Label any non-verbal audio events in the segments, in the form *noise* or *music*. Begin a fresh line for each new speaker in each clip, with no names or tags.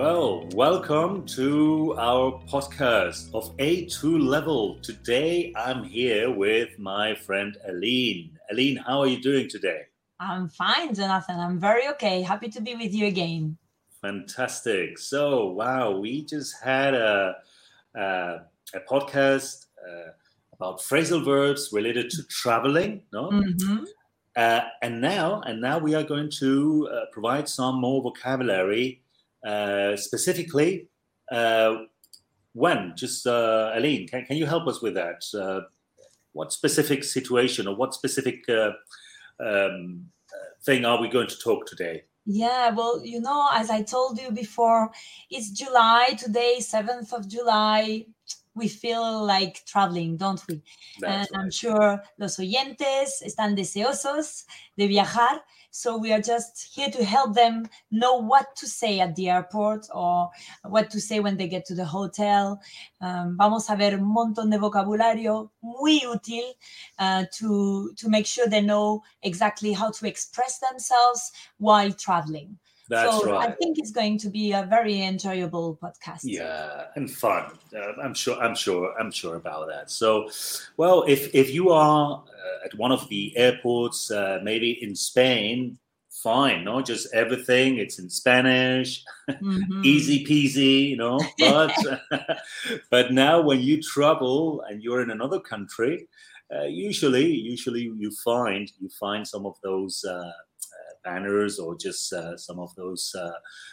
Well, welcome to our podcast of A2 Level. Today I'm here with my friend Aline. Aline, how are you doing today?
I'm fine, Jonathan. I'm very okay. Happy to be with you again.
Fantastic. So, wow, we just had a, a, a podcast uh, about phrasal verbs related to traveling, no?
Mhm.
Uh, and now, and now we are going to uh, provide some more vocabulary, uh, specifically uh, when. Just uh, Aline, can, can you help us with that? Uh, what specific situation or what specific uh, um, thing are we going to talk today?
Yeah, well, you know, as I told you before, it's July today, 7th of July. We feel like traveling, don't we? and
That's
I'm sure los oyentes están deseosos de viajar. So we are just here to help them know what to say at the airport or what to say when they get to the hotel. Um, vamos a ver un montón de vocabulario muy útil uh, to, to make sure they know exactly how to express themselves while traveling.
That's
so I think it's going to be a very enjoyable podcast.
Yeah, and fun. Uh, I'm sure. I'm sure. I'm sure about that. So, well, if if you are uh, at one of the airports, uh, maybe in Spain, fine. No, just everything. It's in Spanish,
Mhm. *laughs*
easy peasy. You know. But *laughs* but now when you travel and you're in another country, uh, usually usually you find you find some of those. Banners or just uh, some of those uh,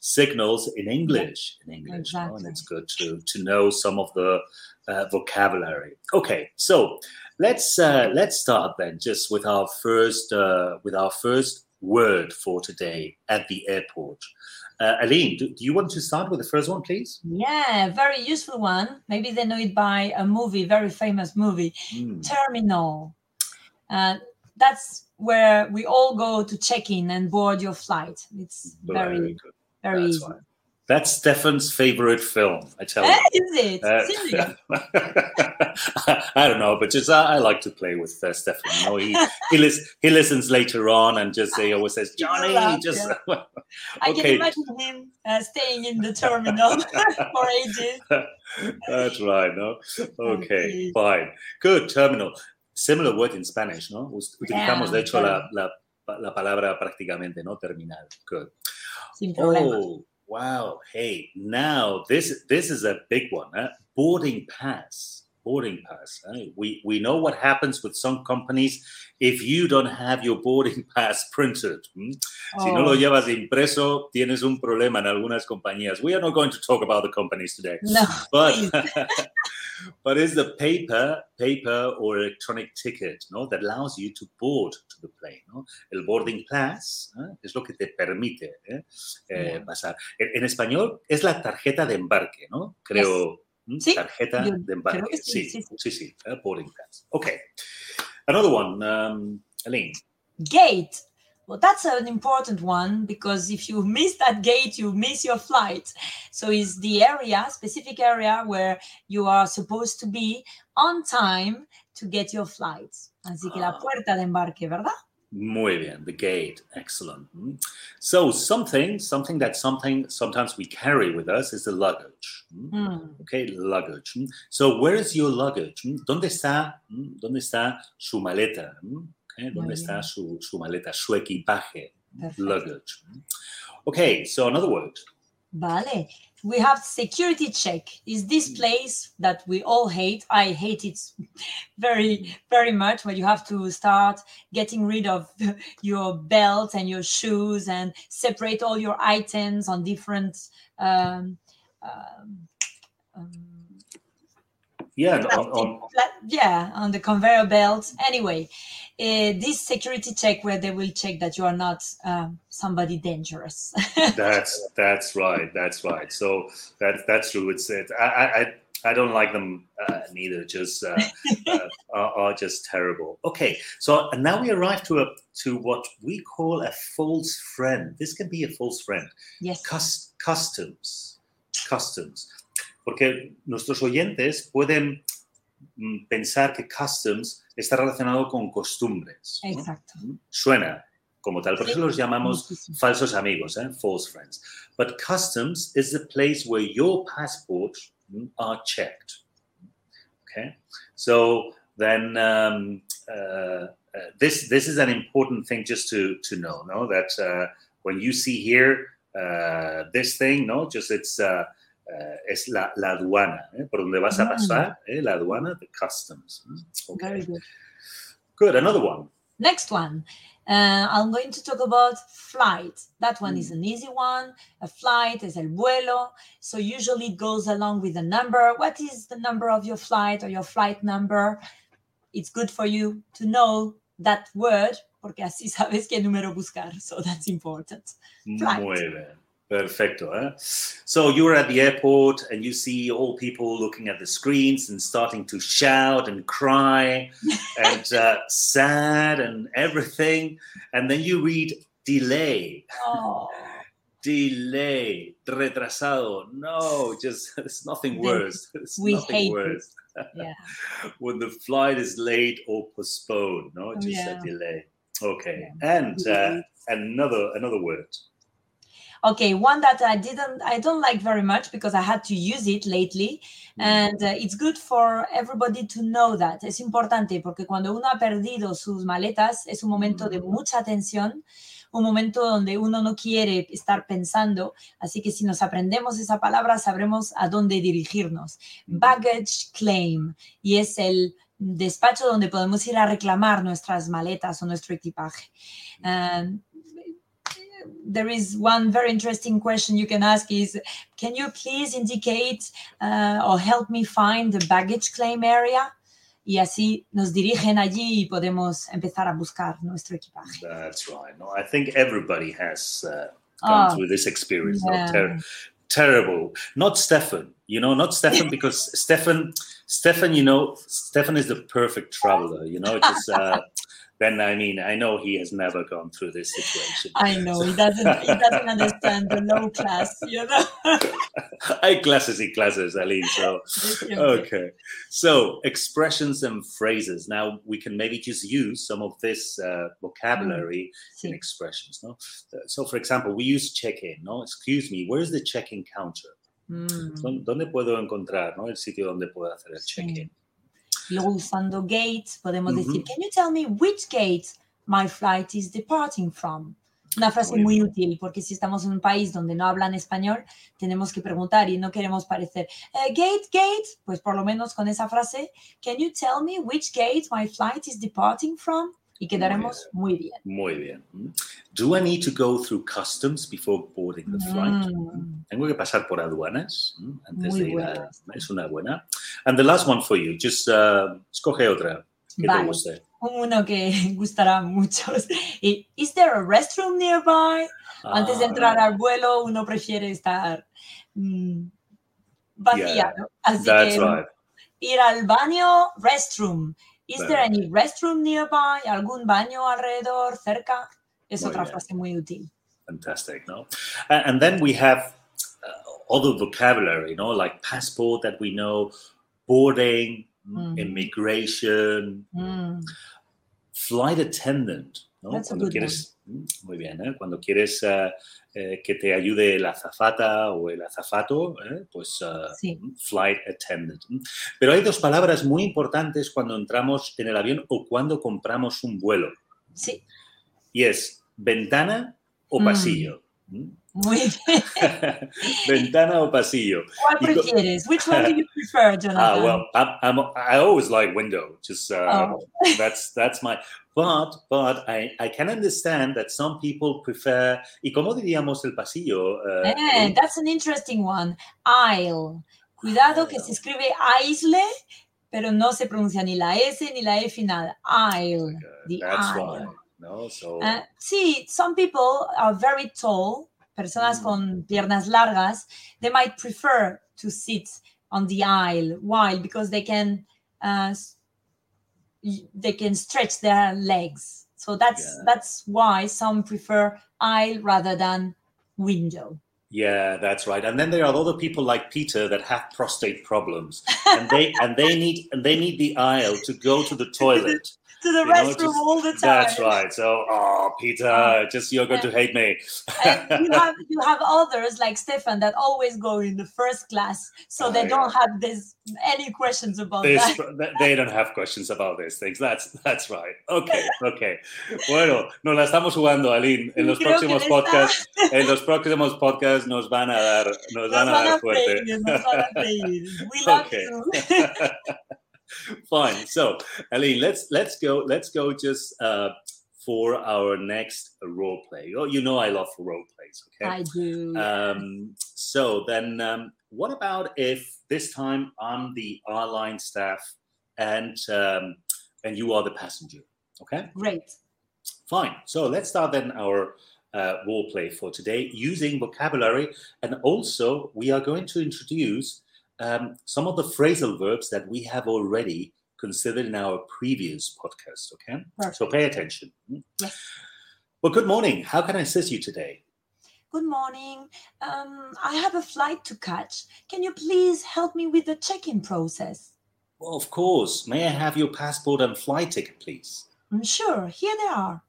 signals in English. In English, no? and it's good to to know some of the uh, vocabulary. Okay, so let's uh, let's start then just with our first uh, with our first word for today at the airport. Uh, Aline, do, do you want to start with the first one, please?
Yeah, very useful one. Maybe they know it by a movie, very famous movie,
Hmm,
Terminal. Uh, that's where we all go to check in and board your flight. It's very,
good.
very
That's
easy.
right. That's Stefan's favorite film. I tell you.
Eh, is it?
Uh,
Seriously? *laughs*
I don't know, but just I, I like to play with uh, Stefan. You know, he he, lis- he listens later on and just he always says, *laughs* Johnny, just *laughs*
I can imagine him uh, staying in the terminal for ages.
That's right. No, okay,
Okay.
fine, good. Terminal. Similar word in Spanish, ¿no? Us- Utilizamos de
Yeah,
hecho la, la, la palabra prácticamente, ¿no? Terminal. Good.
Sin problema.
Oh, wow. Hey, now this this is a big one. Huh? Boarding pass. Boarding pass. huh? We we know what happens with some companies if you don't have your boarding *laughs* pass printed. hmm? Si no lo
Oh,
llevas impreso, tienes un problema en algunas compañías. We are not going to talk about the companies today,
no,
but *laughs* *laughs* but it's the paper paper or electronic ticket, no, that allows you to board to the plane, no. El boarding pass ¿eh? es lo que te permite ¿eh? Eh,
Yeah.
pasar. En, en español es la tarjeta de embarque, ¿no? Creo.
Sí,
tarjeta
yo
de
sí,
sí,
sí,
sí, eh, boarding pass. Okay. Another one, um, Aline.
gate. Well, that's an important one because if you miss that gate, you miss your flight. So it's the area, specific area where you are supposed to be on time to get your flight. Así que la
Ah.
puerta de embarque, ¿verdad?
Muy bien, the gate, excellent. Mm. So something, something that something sometimes we carry with us is the luggage. mm. Okay, luggage. mm. So where is your luggage? ¿Dónde está, dónde está su maleta? Okay, ¿Dónde está su, su maleta, su equipaje?
Perfecto.
Luggage. Okay, so another word.
Vale. We have security check. Is this place that we all hate? I hate it very, very much when you have to start getting rid of *laughs* your belt and your shoes and separate all your items on different um, um, um,
Yeah, on,
plastic
on,
yeah on the conveyor belt anyway uh, this security check where they will check that you are not um, somebody dangerous *laughs*
that's that's right. That's right. So that's that's true. It's it. I I I- I don't like them uh, neither. Just uh, *laughs* uh, are, are just terrible. Okay, so now we arrive to a to what we call a false friend. This can be a false friend.
yes
Cus- customs, customs, porque nuestros oyentes pueden mm, pensar que customs está relacionado con costumbres. ¿no?
exacto
Suena como tal. Por eso los llamamos falsos amigos, eh? false friends. But customs is the place where your passport mm, are checked. Okay, so then um, uh, uh, this this is an important thing just to to know. No, that uh, when you see here uh, this thing, no, just it's uh, es la, la aduana, eh? por donde vas a
Mm.
pasar, eh? la aduana, the customs. Mm,
Very good.
good. Another one.
Next one. Uh, I'm going to talk about flight. That one is an easy one. A flight is el vuelo. So usually it goes along with a number. What is the number of your flight or your flight number? It's good for you to know that word porque así *laughs* sabes qué número buscar. So that's important. Flight.
Muy bien. Perfecto. Eh? So you're at the airport and you see all people looking at the screens and starting to shout and cry *laughs* and uh, sad and everything. And then you read delay,
Oh, *laughs*
delay, retrasado. No, just *laughs* it's nothing worse. It's
we
nothing
hate it.
worse
yeah.
when the flight is late or postponed. No, just
Yeah.
a delay. Okay. And uh, another another word.
Okay, one that I didn't, I don't like very much because I had to use it lately, and uh, it's good for everybody to know that. Es importante porque cuando uno ha perdido sus maletas es un momento de mucha tensión, un momento donde uno no quiere estar pensando, así que si nos aprendemos esa palabra sabremos a dónde dirigirnos. Baggage claim. Y es el despacho donde podemos ir a reclamar nuestras maletas o nuestro equipaje. Um, there is one very interesting question you can ask is can you please indicate uh, or help me find the baggage claim area y así nos dirigen allí y podemos empezar a buscar nuestro equipaje
That's right. No, I think everybody has uh, gone
Oh,
through this experience.
yeah.
Ter- terrible. Not Stefan. You know, not Stefan because Stefan, Stefan. You know, Stefan is the perfect traveler. You know, just uh, then I mean, I know he has never gone through this situation.
I know he doesn't he doesn't understand the low class you know? *laughs*
Hay clases y clases, Aline. So. *laughs* Okay. So expressions and phrases. Now we can maybe just use some of this uh, vocabulary in
Sí.
expressions no? So for example we use check-in no? Excuse me where's the check-in counter?
Mm.
¿Dó- dónde puedo encontrar no? El sitio donde puedo hacer el check-in
Luego usando gate podemos decir, can you tell me which gate my flight is departing from? Una frase
Muy
muy útil porque si estamos en un país donde no hablan español, tenemos que preguntar y no queremos parecer "Eh, gate, gate, pues por lo menos con esa frase, can you tell me which gate my flight is departing from? Y quedaremos muy bien.
muy bien do I need to go through customs before boarding the flight
Mm,
tengo que pasar por aduanas mm, antes
Muy
de ir a, es una buena and the last one for you just uh, escoge otra que te
Vale.
guste
Uno que *laughs* gustará a muchos. Y, Is there a restroom nearby? Antes de
Ah,
entrar al vuelo, uno prefiere estar mm, vacía,
Yeah,
¿no? Así
that's
que
right
ir al baño, restroom. Is there any restroom nearby? ¿Algún baño alrededor, cerca? Es otra frase muy útil.
fantastic no and, then we have uh, other vocabulary you know like passport that we know boarding
Mm.
immigration
Mm,
flight attendant ¿no?
That's a
cuando quieres Mm, muy bien ¿eh? cuando quieres uh, eh, que te ayude la azafata o el azafato ¿eh? pues uh,
Sí.
flight attendant Mm. pero hay dos palabras muy importantes cuando entramos en el avión o cuando compramos un vuelo
sí,
y es ventana o
Mm.
pasillo Mm.
Muy bien. *laughs*
Ventana o pasillo.
¿Cuál prefieres? Which one do you prefer, *laughs* Jonathan?
Ah, well, I'm, I'm, I always like window. Just uh,
Oh. *laughs*
that's that's my. But but I, I can understand that some people prefer. ¿Y cómo diríamos el pasillo? Uh,
Eh, that's an interesting one. Aisle. Cuidado que se escribe aisle, pero no se pronuncia ni la S ni la E final. Aisle. The
that's
aisle.
right. No, so
Uh, sí, some people are very tall, personas
Mm.
con piernas largas, they might prefer to sit on the aisle. Why? Because they can uh, they can stretch their legs. So that's
Yeah.
that's why some prefer aisle rather than window.
yeah, that's right. And then there are other people like Peter that have prostate problems, *laughs* and they and they need and they need the aisle to go to the toilet.
To the
You know,
restroom
just-
all the time.
That's right. So, oh, Peter, uh, just you're going to hate me.
and you *laughs* have you have others like Stefan that always go in the first class, so
Oh,
they
yeah.
don't have this any questions about
This,
that.
they don't have questions about these things. That's that's right. Okay, *laughs* okay. Bueno, nos la estamos jugando, Aline. En los
Creo
próximos podcasts, en los próximos podcasts nos van a dar, nos
Nos
van a dar fuerte.
pedir, nos van a pedir. We love *laughs*
Okay.
you. *laughs*
Fine. So, Aline, let's let's go. Let's go just uh, for our next role play. Oh, you know I love role plays. Okay.
I do.
Um, so then, um, what about if this time I'm the airline staff and um, and you are the passenger? Okay,
Great.
fine. So let's start then our uh, role play for today using vocabulary, and also we are going to introduce um, some of the phrasal verbs that we have already considered in our previous podcast. Okay, so pay attention.
Yes.
Well, good morning. How can I assist you today?
Good morning. Um, I have a flight to catch. Can you please help me with the check-in process?
Well, of course. May I have your passport and flight ticket, please?
Mm, Sure. Here they are.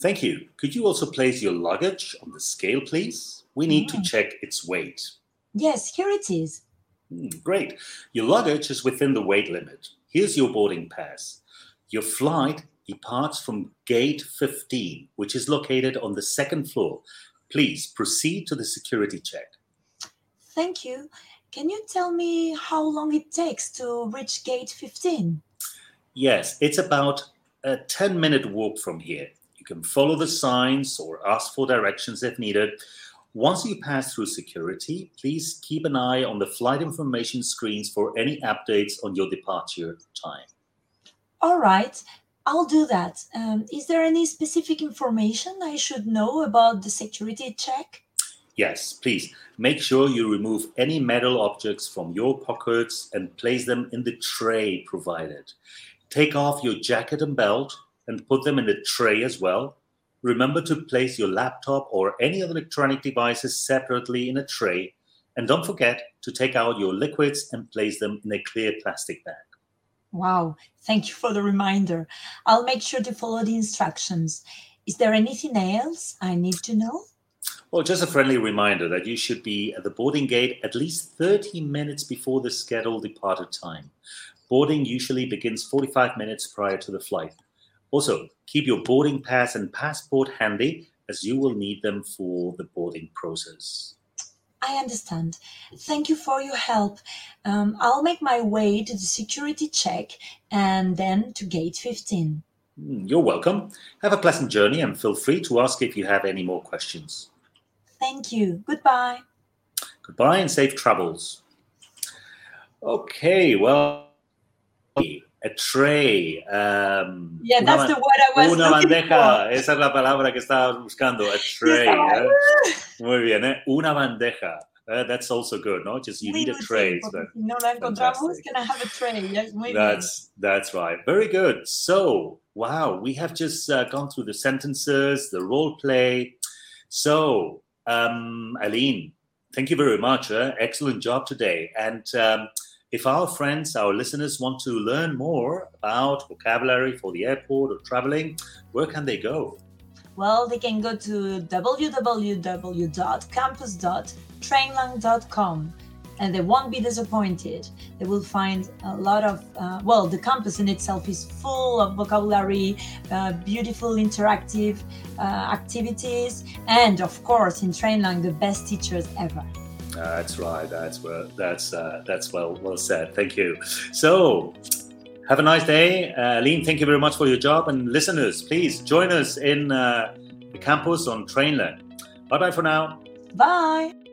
Thank you. Could you also place your luggage on the scale, please? We need to
Mm.
check its weight.
Yes, here it is.
Hmm, great. Your luggage is within the weight limit. Here's your boarding pass. Your flight departs from gate 15, which is located on the second floor. Please proceed to the security check.
Thank you. Can you tell me how long it takes to reach gate 15?
Yes, it's about a 10 minute walk from here. You can follow the signs or ask for directions if needed. Once you pass through security, please keep an eye on the flight information screens for any updates on your departure time.
All right, I'll do that. Um, is there any specific information I should know about the security check?
Yes, please make sure you remove any metal objects from your pockets and place them in the tray provided. Take off your jacket and belt and put them in the tray as well. Remember to place your laptop or any other electronic devices separately in a tray. And don't forget to take out your liquids and place them in a clear plastic bag.
Wow, thank you for the reminder. I'll make sure to follow the instructions. Is there anything else I need to know?
Well, just a friendly reminder that you should be at the boarding gate at least 30 minutes before the scheduled departure time. Boarding usually begins 45 minutes prior to the flight. Also, keep your boarding pass and passport handy as you will need them for the boarding process.
I understand. Thank you for your help. Um, I'll make my way to the security check and then to gate 15.
Hmm, You're welcome. Have a pleasant journey and feel free to ask if you have any more questions.
Thank you. Goodbye.
Goodbye and safe travels. Okay, well, a tray. Um,
Yeah, that's the word I was
Una bandeja, esa es la palabra que estabas buscando, a *laughs* tray. ¿eh? Muy bien, ¿eh? Una bandeja. Uh, that's also good, no? Just you
Muy
need a tray. so
si no la encontramos, can I have a tray? Yes, muy bien.
that's that's right. Very good. So, wow, we have just uh, gone through the sentences, the role play. So, um, Aline, thank you very much. eh? Excellent job today. And um, if our friends, our listeners, want to learn more about vocabulary for the airport or traveling, where can they go?
Well, they can go to www.campus.trainlang.com and they won't be disappointed. They will find a lot of, uh, well, the campus in itself is full of vocabulary, uh, beautiful interactive uh, activities, and of course, in Trainlang, the best teachers ever.
That's right. That's well. That's uh, that's well well said. Thank you. So, have a nice day, uh, Aline. Thank you very much for your job, and listeners, please join us in uh, the campus on Trainlang. Bye bye for now.
Bye!